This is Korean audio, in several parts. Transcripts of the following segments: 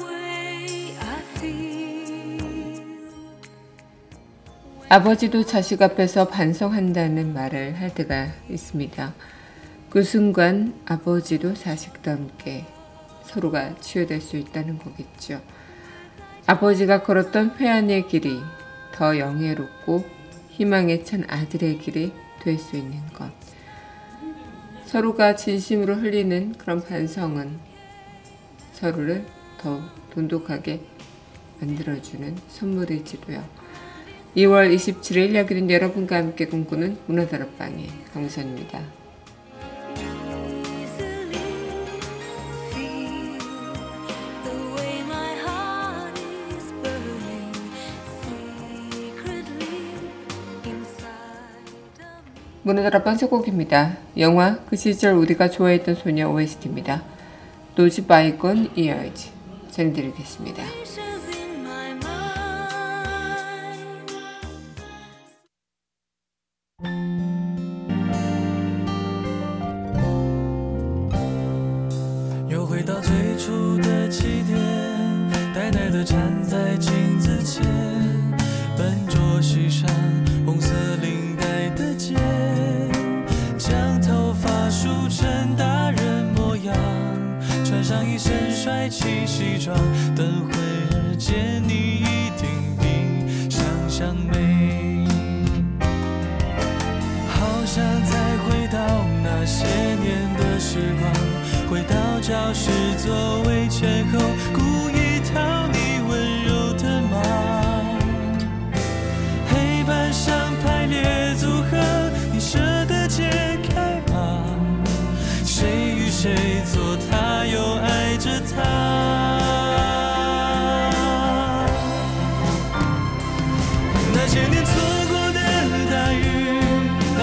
way I feel. 아버지도 자식 앞에서 반성한다는 말을 할 때가 있습니다. 그 순간 아버지도 자식도 함께 서로가 치유될 수 있다는 거겠죠. 아버지가 걸었던 회한의 길이 더 영예롭고 희망에 찬 아들의 길이 될 수 있는 것. 서로가 진심으로 흘리는 그런 반성은 서로를 더 돈독하게 만들어주는 선물일지도요. 2월 27일 여기는 여러분과 함께 꿈꾸는 문화다락방의 강선입니다. 문화다락방 첫 곡입니다. 영화 그 시절 우리가 좋아했던 소녀 OST입니다. 노즈 바이건 이어지 전해드리겠습니다.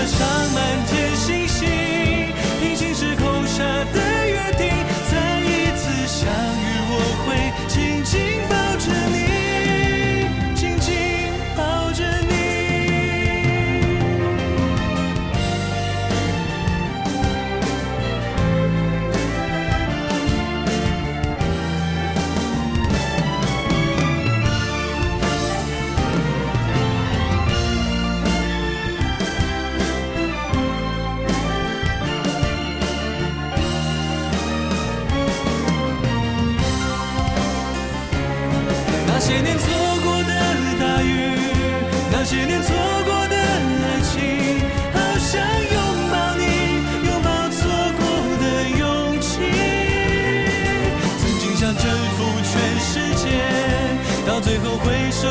晚上满天星星，些年错过的大雨，那些年错过的爱情，好想拥抱你，拥抱错过的勇气。曾经想征服全世界，到最后回首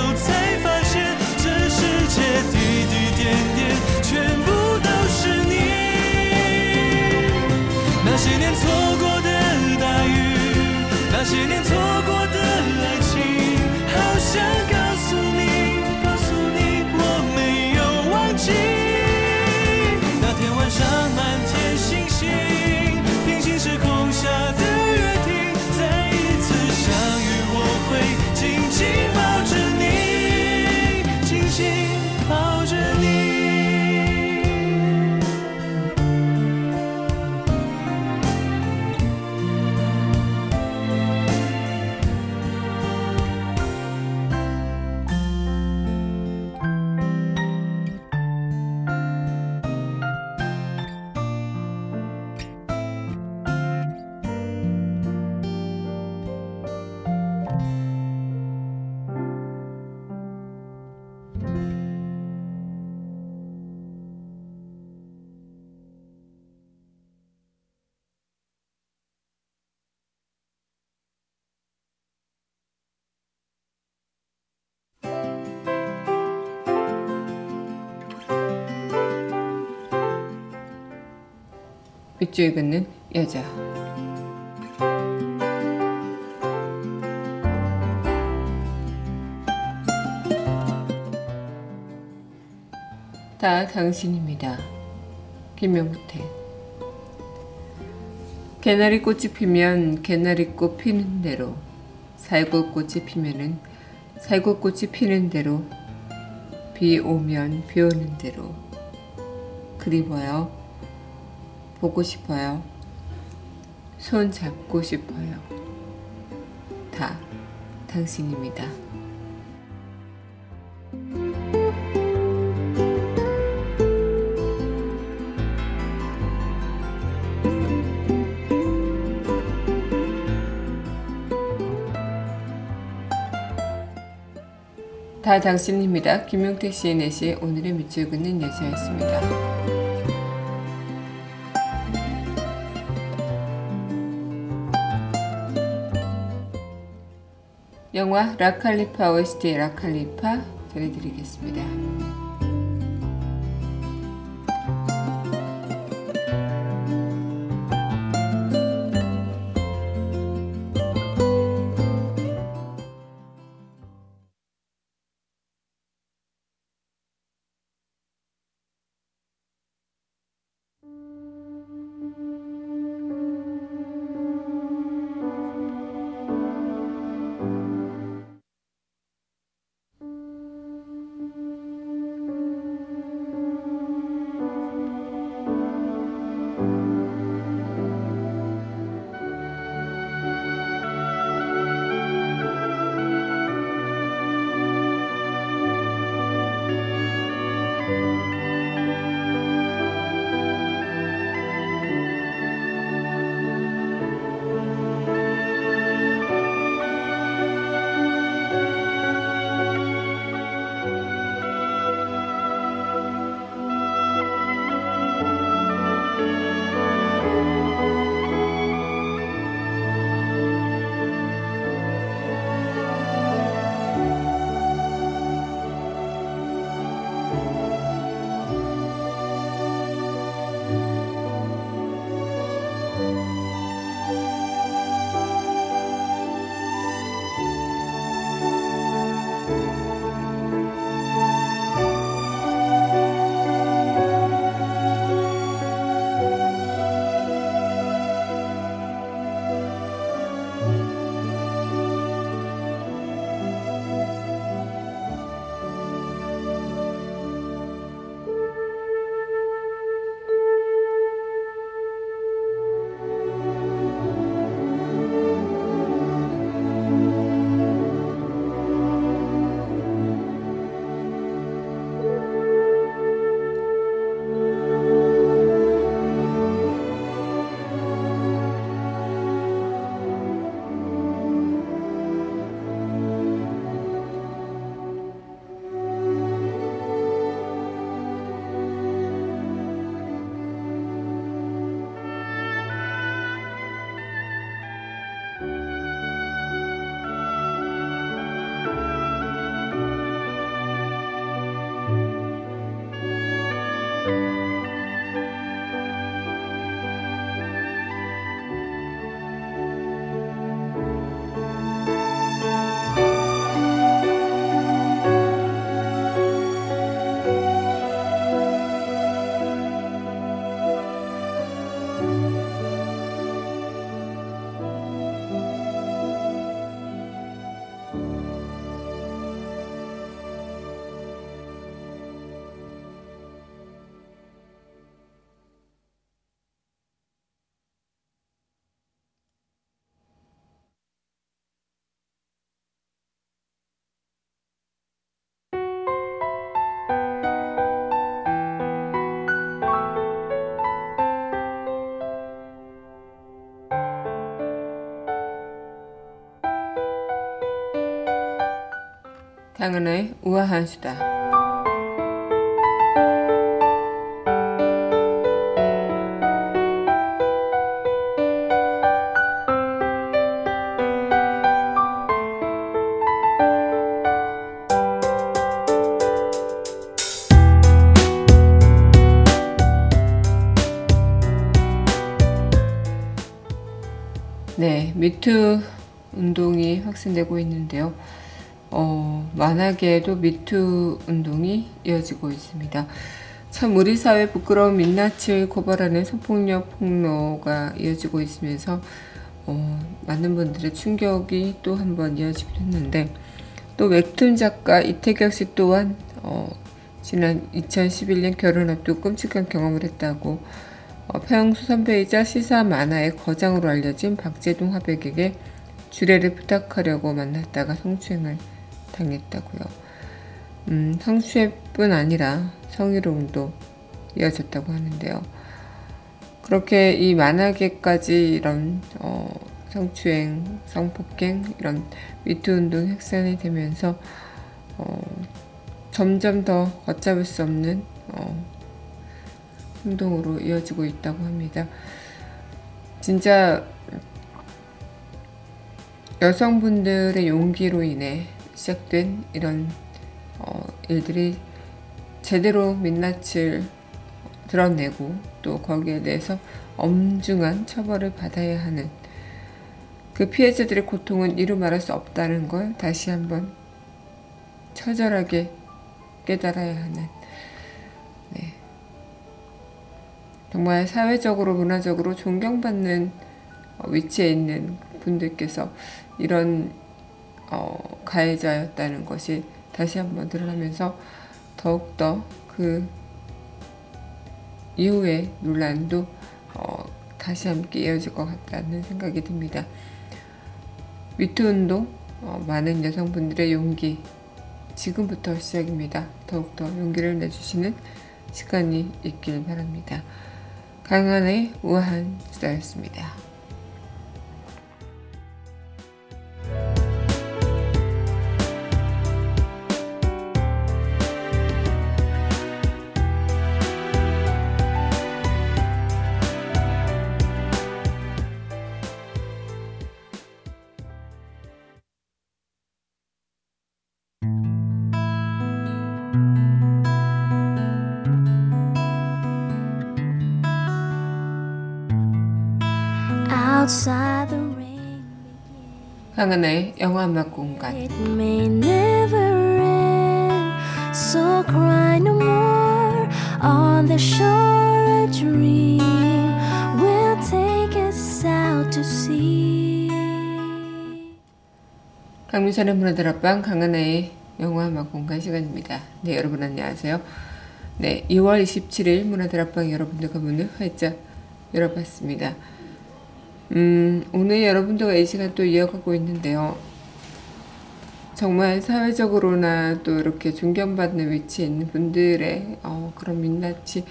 밑줄 긋는 여자. 다 당신입니다. 김명태. 개나리 꽃이 피면 개나리 꽃 피는 대로, 살구꽃이 피면은 살구꽃이 피는 대로, 비 오면 비 오는 대로. 그리워요. 보고 싶어요. 손 잡고 싶어요. 다 당신입니다. 다 당신입니다. 김용택 씨의 내시 오늘의 밑줄 긋는 여자였습니다. 영화 라칼리파 OST 라칼리파 전해드리겠습니다. 당은의 우아한 수다. 네, 미투 운동이 확산되고 있는데요. 어, 만하게도 미투 운동이 이어지고 있습니다. 참 우리 사회 부끄러운 민낯을 고발하는 성폭력 폭로가 이어지고 있으면서 어, 많은 분들의 충격이 또 한 번 이어지기도 했는데 또 웹툰 작가 이태경 씨 또한 어, 지난 2011년 결혼 앞두고 끔찍한 경험을 했다고 어, 평수 선배이자 시사 만화의 거장으로 알려진 박재동 화백에게 주례를 부탁하려고 만났다가 성추행을 당했다고요. 음, 성추행뿐 아니라 성희롱도 이어졌다고 하는데요. 그렇게 이 만화계까지 이런 어, 성추행, 성폭행 이런 미투 운동 확산이 되면서 어, 점점 더 걷잡을 수 없는 어, 행동으로 이어지고 있다고 합니다. 진짜 여성분들의 용기로 인해 시작된 이런 어, 일들이 제대로 민낯을 드러내고 또 거기에 대해서 엄중한 처벌을 받아야 하는 그 피해자들의 고통은 이루 말할 수 없다는 걸 다시 한번 처절하게 깨달아야 하는 네. 정말 사회적으로 문화적으로 존경받는 어, 위치에 있는 분들께서 이런 어, 가해자였다는 것이 다시 한번 드러나면서 더욱더 그 이후의 논란도 어, 다시 함께 이어질 것 같다는 생각이 듭니다. 미투 운동, 어, 많은 여성분들의 용기, 지금부터 시작입니다. 더욱더 용기를 내주시는 시간이 있길 바랍니다. 강한의 우아한 수다였습니다. 강한의 영화 음악 공간 it may never end. So cry no more on the shore. A dream will take us out to sea. 강민선의 문화들 앞방 강한의 영화 음악 공간 시간입니다. 네 여러분 안녕하세요. 네 2월 27일 문화들 앞방 여러분들과 문을 활짝 열어봤습니다. 음, 오늘 여러분들과 이 시간 또 이어가고 있는데요. 정말 사회적으로나 또 이렇게 존경받는 위치에 있는 분들의 어, 그런 민낯이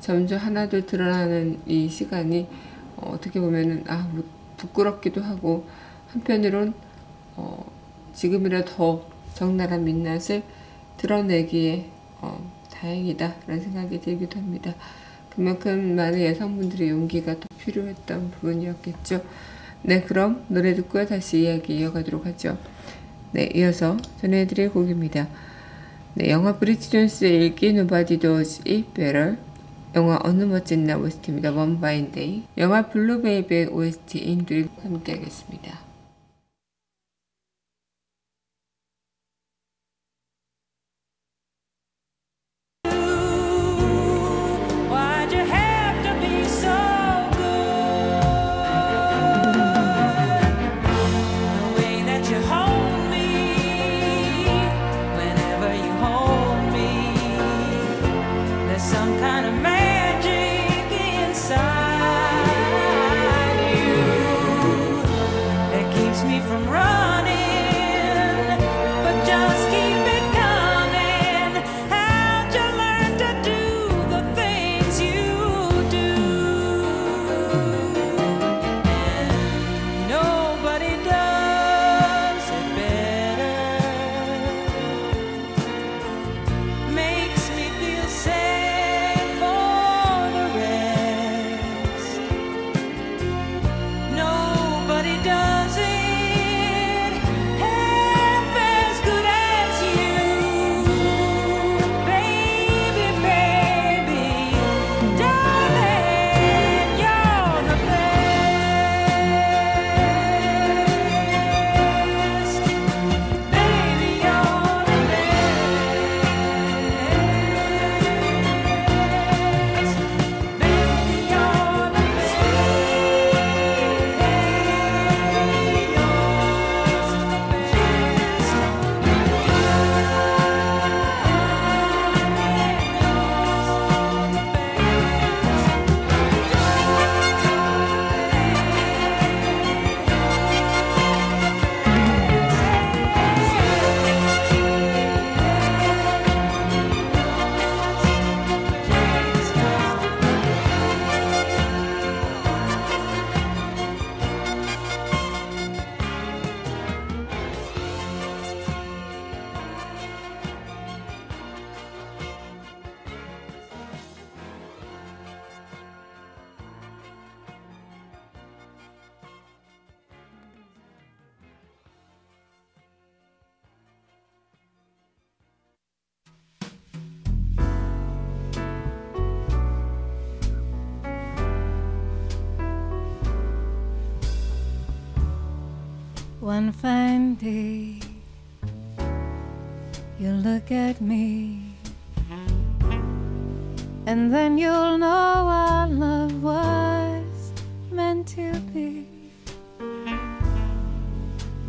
점점 하나둘 드러나는 이 시간이 어, 떻게 보면은 아, 뭐 부끄럽기도 하고 한편으론 어, 지금이라 더 적나라한 민낯을 드러내기에 어, 다행이다라는 생각이 들기도 합니다. 그만큼 많은 여성분들의 용기가 더 필요했던 부분이었겠죠. 네, 그럼 노래 듣고 다시 이야기 이어가도록 하죠. 네, 이어서 전해드릴 곡입니다. 네, 영화 브리지 존스의 일기 Nobody Does It Better 영화 어느 멋진 날 OST입니다. One by Day 영화 블루베이비의 OST인 둘이 함께 하겠습니다. One fine day, you'll look at me, and then you'll know our love was meant to be.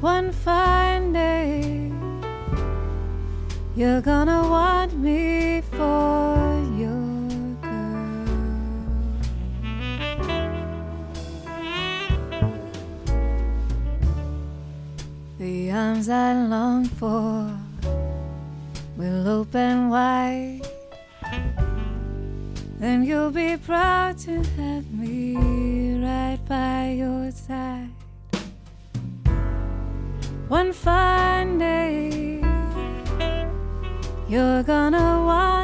One fine day, you're gonna want me for Arms I long for will open wide. Then you'll be proud to have me right by your side. One fine day, you're gonna want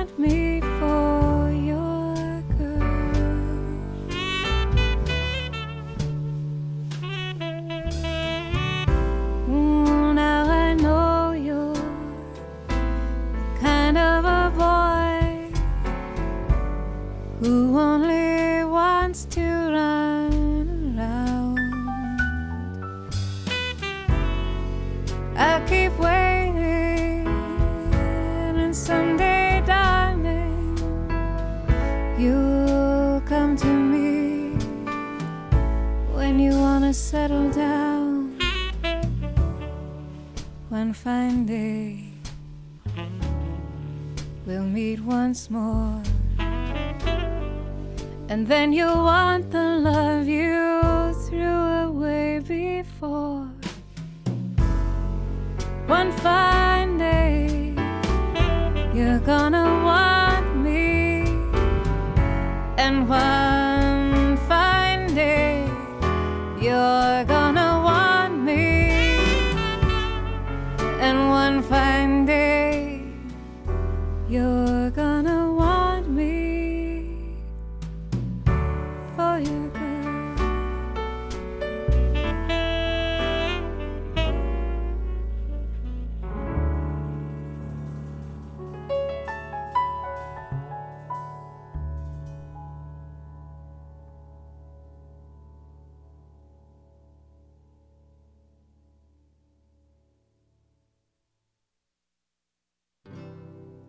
when you want.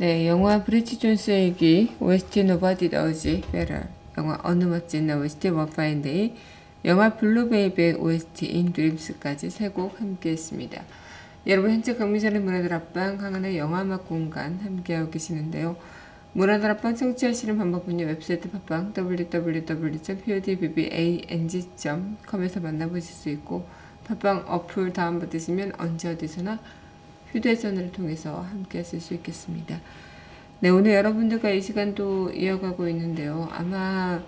네, 영화 브리짓 존스의 일기 OST Nobody Does It Better 영화 어느 멋진 날 OST Day 영화 블루벨벳의 OST In Dreams까지 세 곡 함께 했습니다. 여러분 현재 강민선의 문화다락방 강한의 영화음악 공간 함께하고 계시는데요. 문화다락방 청취하시는 방법은요. 웹사이트 팟빵 www.podbbang.com에서 만나보실 수 있고 팟빵 어플 다운받으시면 언제 어디서나 휴대전화를 통해서 함께 하실 수 있겠습니다. 네, 오늘 여러분들과 이 시간도 이어가고 있는데요. 아마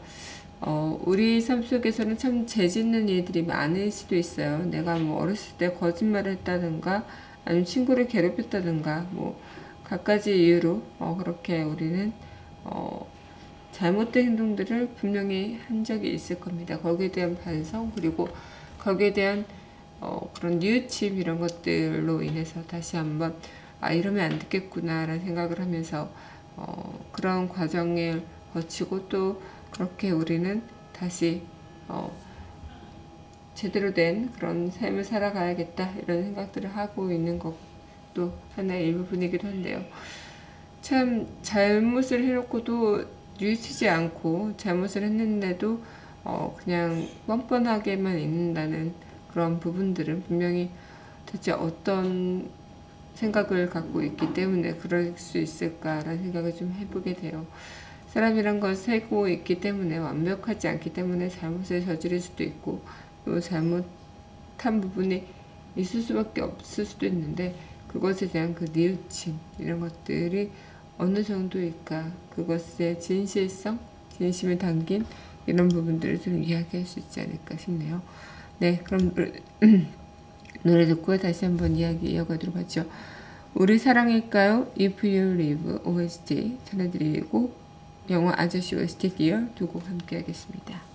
어, 우리 삶 속에서는 참 재짓는 일들이 많을 수도 있어요. 내가 뭐 어렸을 때 거짓말을 했다든가, 아니면 친구를 괴롭혔다든가, 뭐, 갖가지 이유로, 어, 그렇게 우리는, 어, 잘못된 행동들을 분명히 한 적이 있을 겁니다. 거기에 대한 반성, 그리고 거기에 대한, 어, 그런 뉘우침, 이런 것들로 인해서 다시 한번, 아, 이러면 안 되겠구나라는 생각을 하면서, 어, 그런 과정을 거치고 또, 그렇게 우리는 다시 어, 제대로 된 그런 삶을 살아가야겠다 이런 생각들을 하고 있는 것도 하나의 일부분이기도 한데요. 참 잘못을 해놓고도 뉘우치지 않고 잘못을 했는데도 어, 그냥 뻔뻔하게만 있는다는 그런 부분들은 분명히 대체 어떤 생각을 갖고 있기 때문에 그럴 수 있을까라는 생각을 좀 해보게 돼요. 사람이란 건 세고 있기 때문에 완벽하지 않기 때문에 잘못을 저지를 수도 있고 또 잘못한 부분이 있을 수밖에 없을 수도 있는데 그것에 대한 그 뉘우침 이런 것들이 어느 정도일까 그것의 진실성 진심을 담긴 이런 부분들을 좀 이야기할 수 있지 않을까 싶네요. 네 그럼 노래 듣고 다시 한번 이야기 이어가도록 하죠. 우리 사랑일까요? If You Live OST 전해드리고 영화 아저씨 OST 디어 두곡 함께 하겠습니다.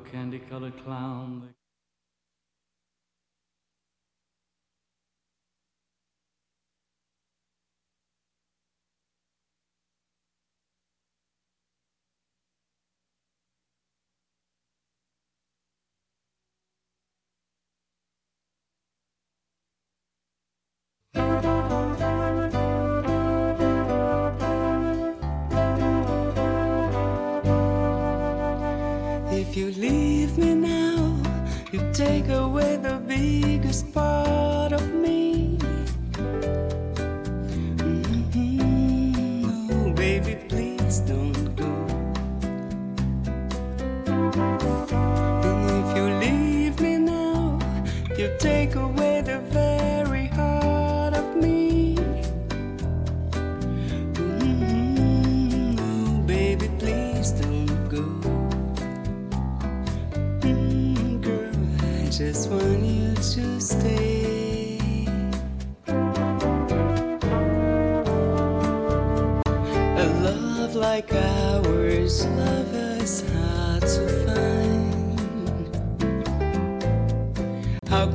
Candy colored clown.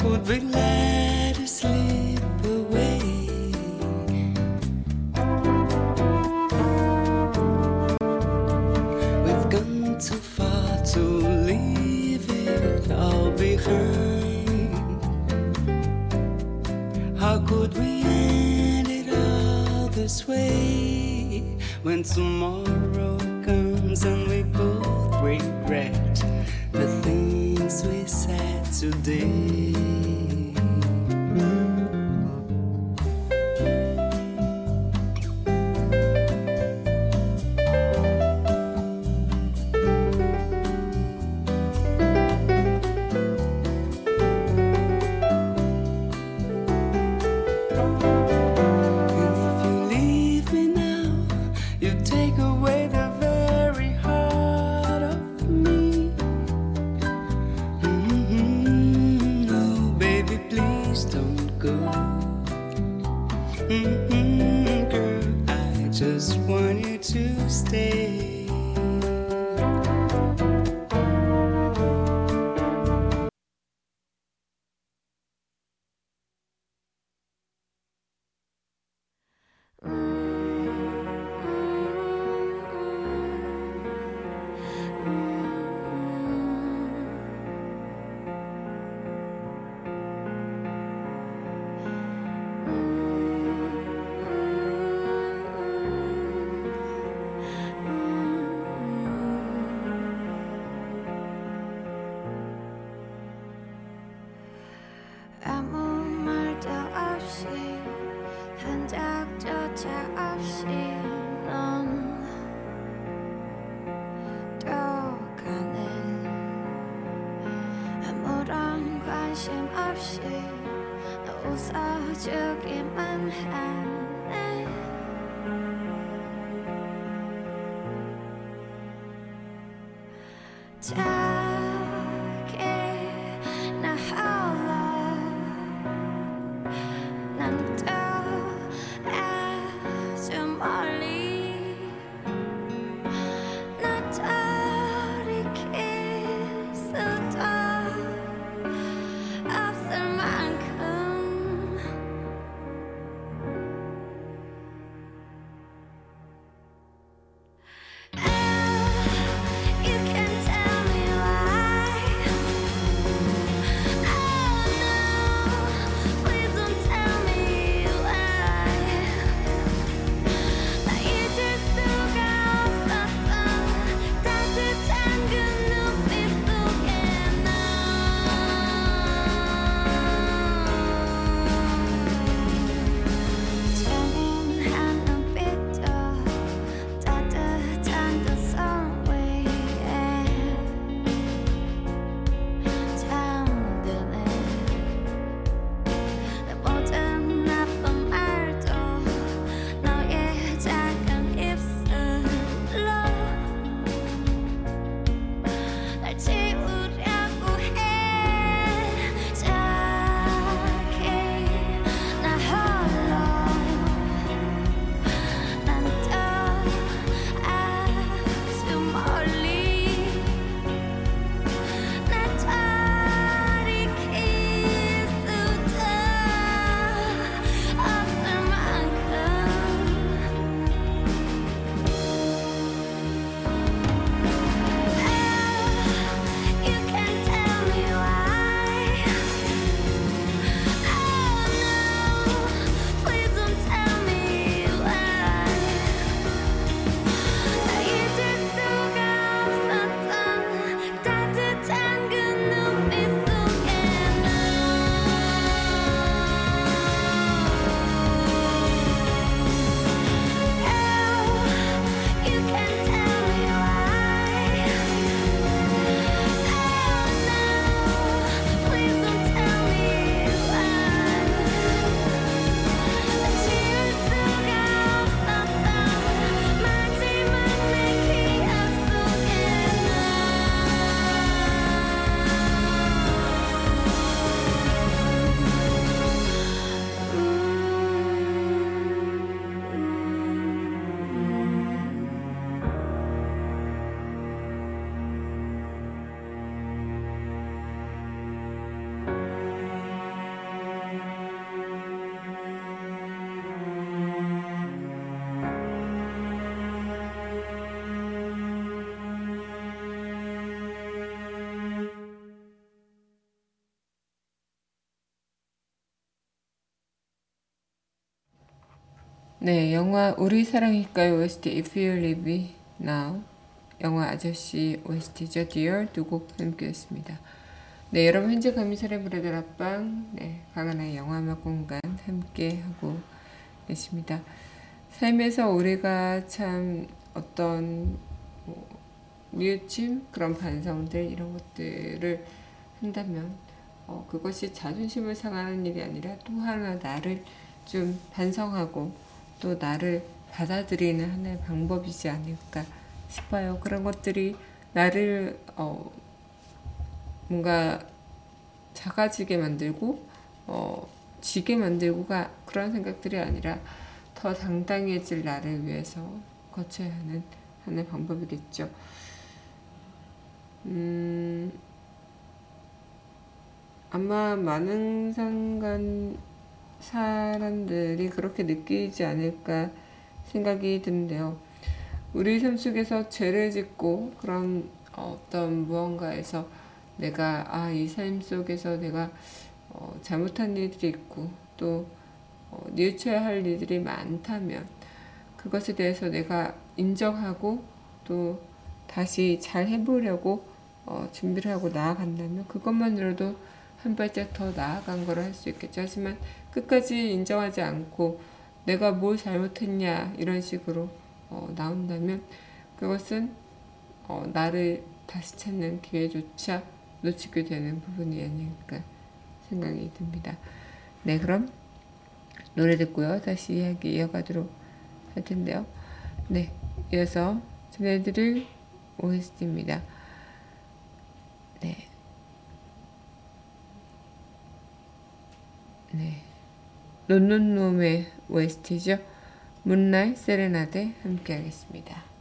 How could we let it slip away? We've gone too far to leave it all behind. How could we end it all this way when tomorrow comes and we both regret the things we said today? 네, 영화 우리 사랑일까요 OST If You Me Now 영화 아저씨 OST죠 Dear 두 곡 함께했습니다. 네, 여러분 현재 감미사의 브레드 앞방 네, 강한의 영화음악 공간 함께 하고 계십니다. 삶에서 우리가 참 어떤 뭐, 뉘우침 그런 반성들 이런 것들을 한다면 어, 그것이 자존심을 상하는 일이 아니라 또 하나 나를 좀 반성하고 또 나를 받아들이는 하나의 방법이지 않을까 싶어요. 그런 것들이 나를 어, 뭔가 작아지게 만들고 어, 지게 만들고가 그런 생각들이 아니라 더 당당해질 나를 위해서 거쳐야 하는 하나의 방법이겠죠. 음, 아마 많은 상관 사람들이 그렇게 느끼지 않을까 생각이 드는데요. 우리 삶 속에서 죄를 짓고 그런 어떤 무언가에서 내가 아, 이 삶 속에서 내가 어, 잘못한 일들이 있고 또 어, 뉘우쳐야 할 일들이 많다면 그것에 대해서 내가 인정하고 또 다시 잘 해보려고 어, 준비를 하고 나아간다면 그것만으로도 한 발짝 더 나아간 거를 할 수 있겠죠. 하지만 끝까지 인정하지 않고 내가 뭘 잘못했냐 이런 식으로 어, 나온다면 그것은 어, 나를 다시 찾는 기회조차 놓치게 되는 부분이 아닐까 생각이 듭니다. 네, 그럼 노래 듣고요. 다시 이야기 이어가도록 할 텐데요. 네, 이어서 전해드릴 OST입니다. 네. 네. 논논놈의 OST죠. 문날 세레나데 함께 하겠습니다.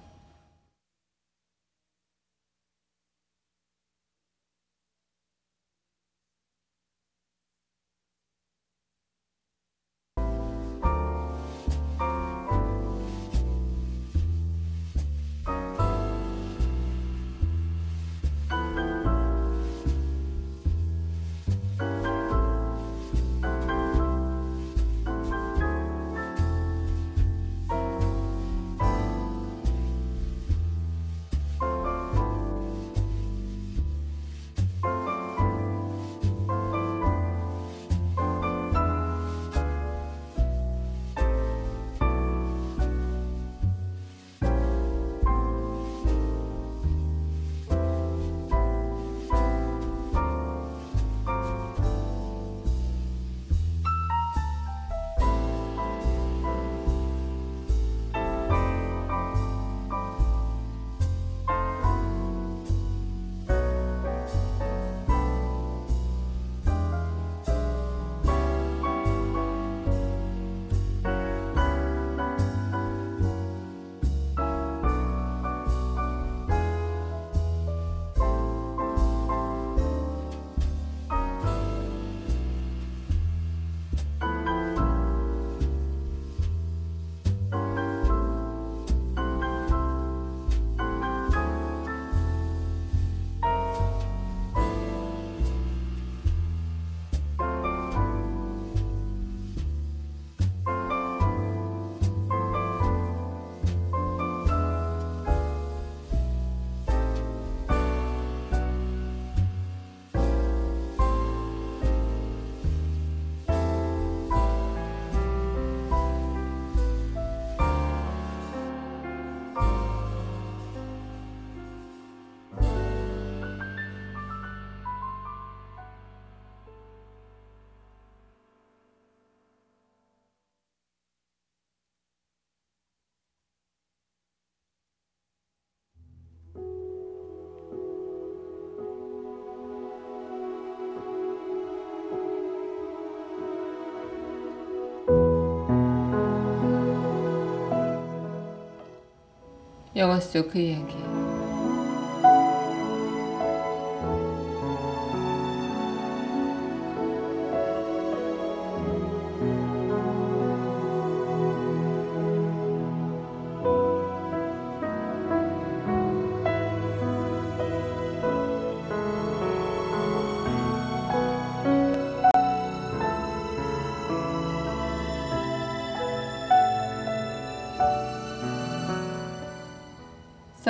영화 속그 이야기.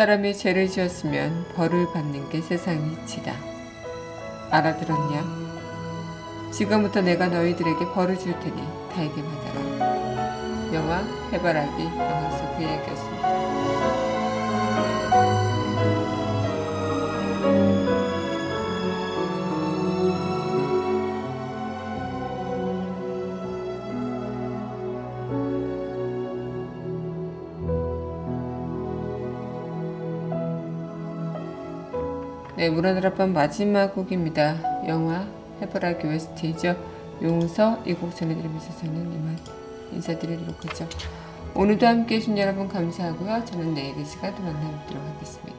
사람이 죄를 지었으면 벌을 받는 게 세상의 이치다. 알아들었냐? 지금부터 내가 너희들에게 벌을 줄 테니 달게 받아라. 영화 해바라기 영화 속 그 이야기였습니다. 네, 무라드라밤 마지막 곡입니다. 영화 해바라기 웨스트이죠. 용서 이 곡 전해드리면서 저는 이만 인사드리도록 하죠. 오늘도 함께 해 주신 여러분 감사하고요. 저는 내일 이 시간 또 만나뵙도록 하겠습니다.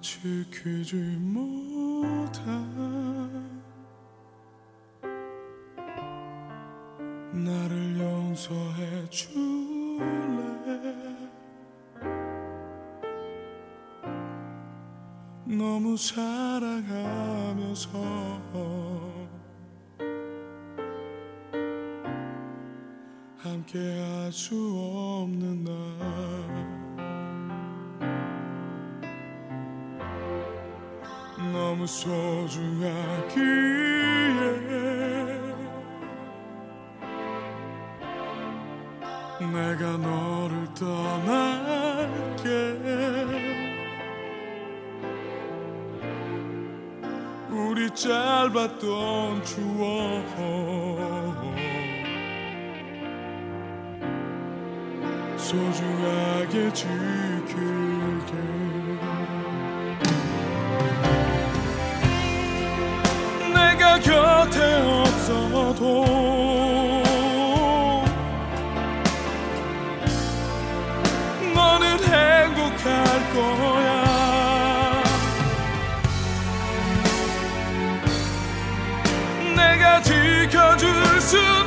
지키지 못해. 나를 용서해 줄래? 너무 사랑하면서 함께 할수 없 소중하기에 내가 너를 떠날게. 우리 짧았던 추억 소중하게 지킬 지켜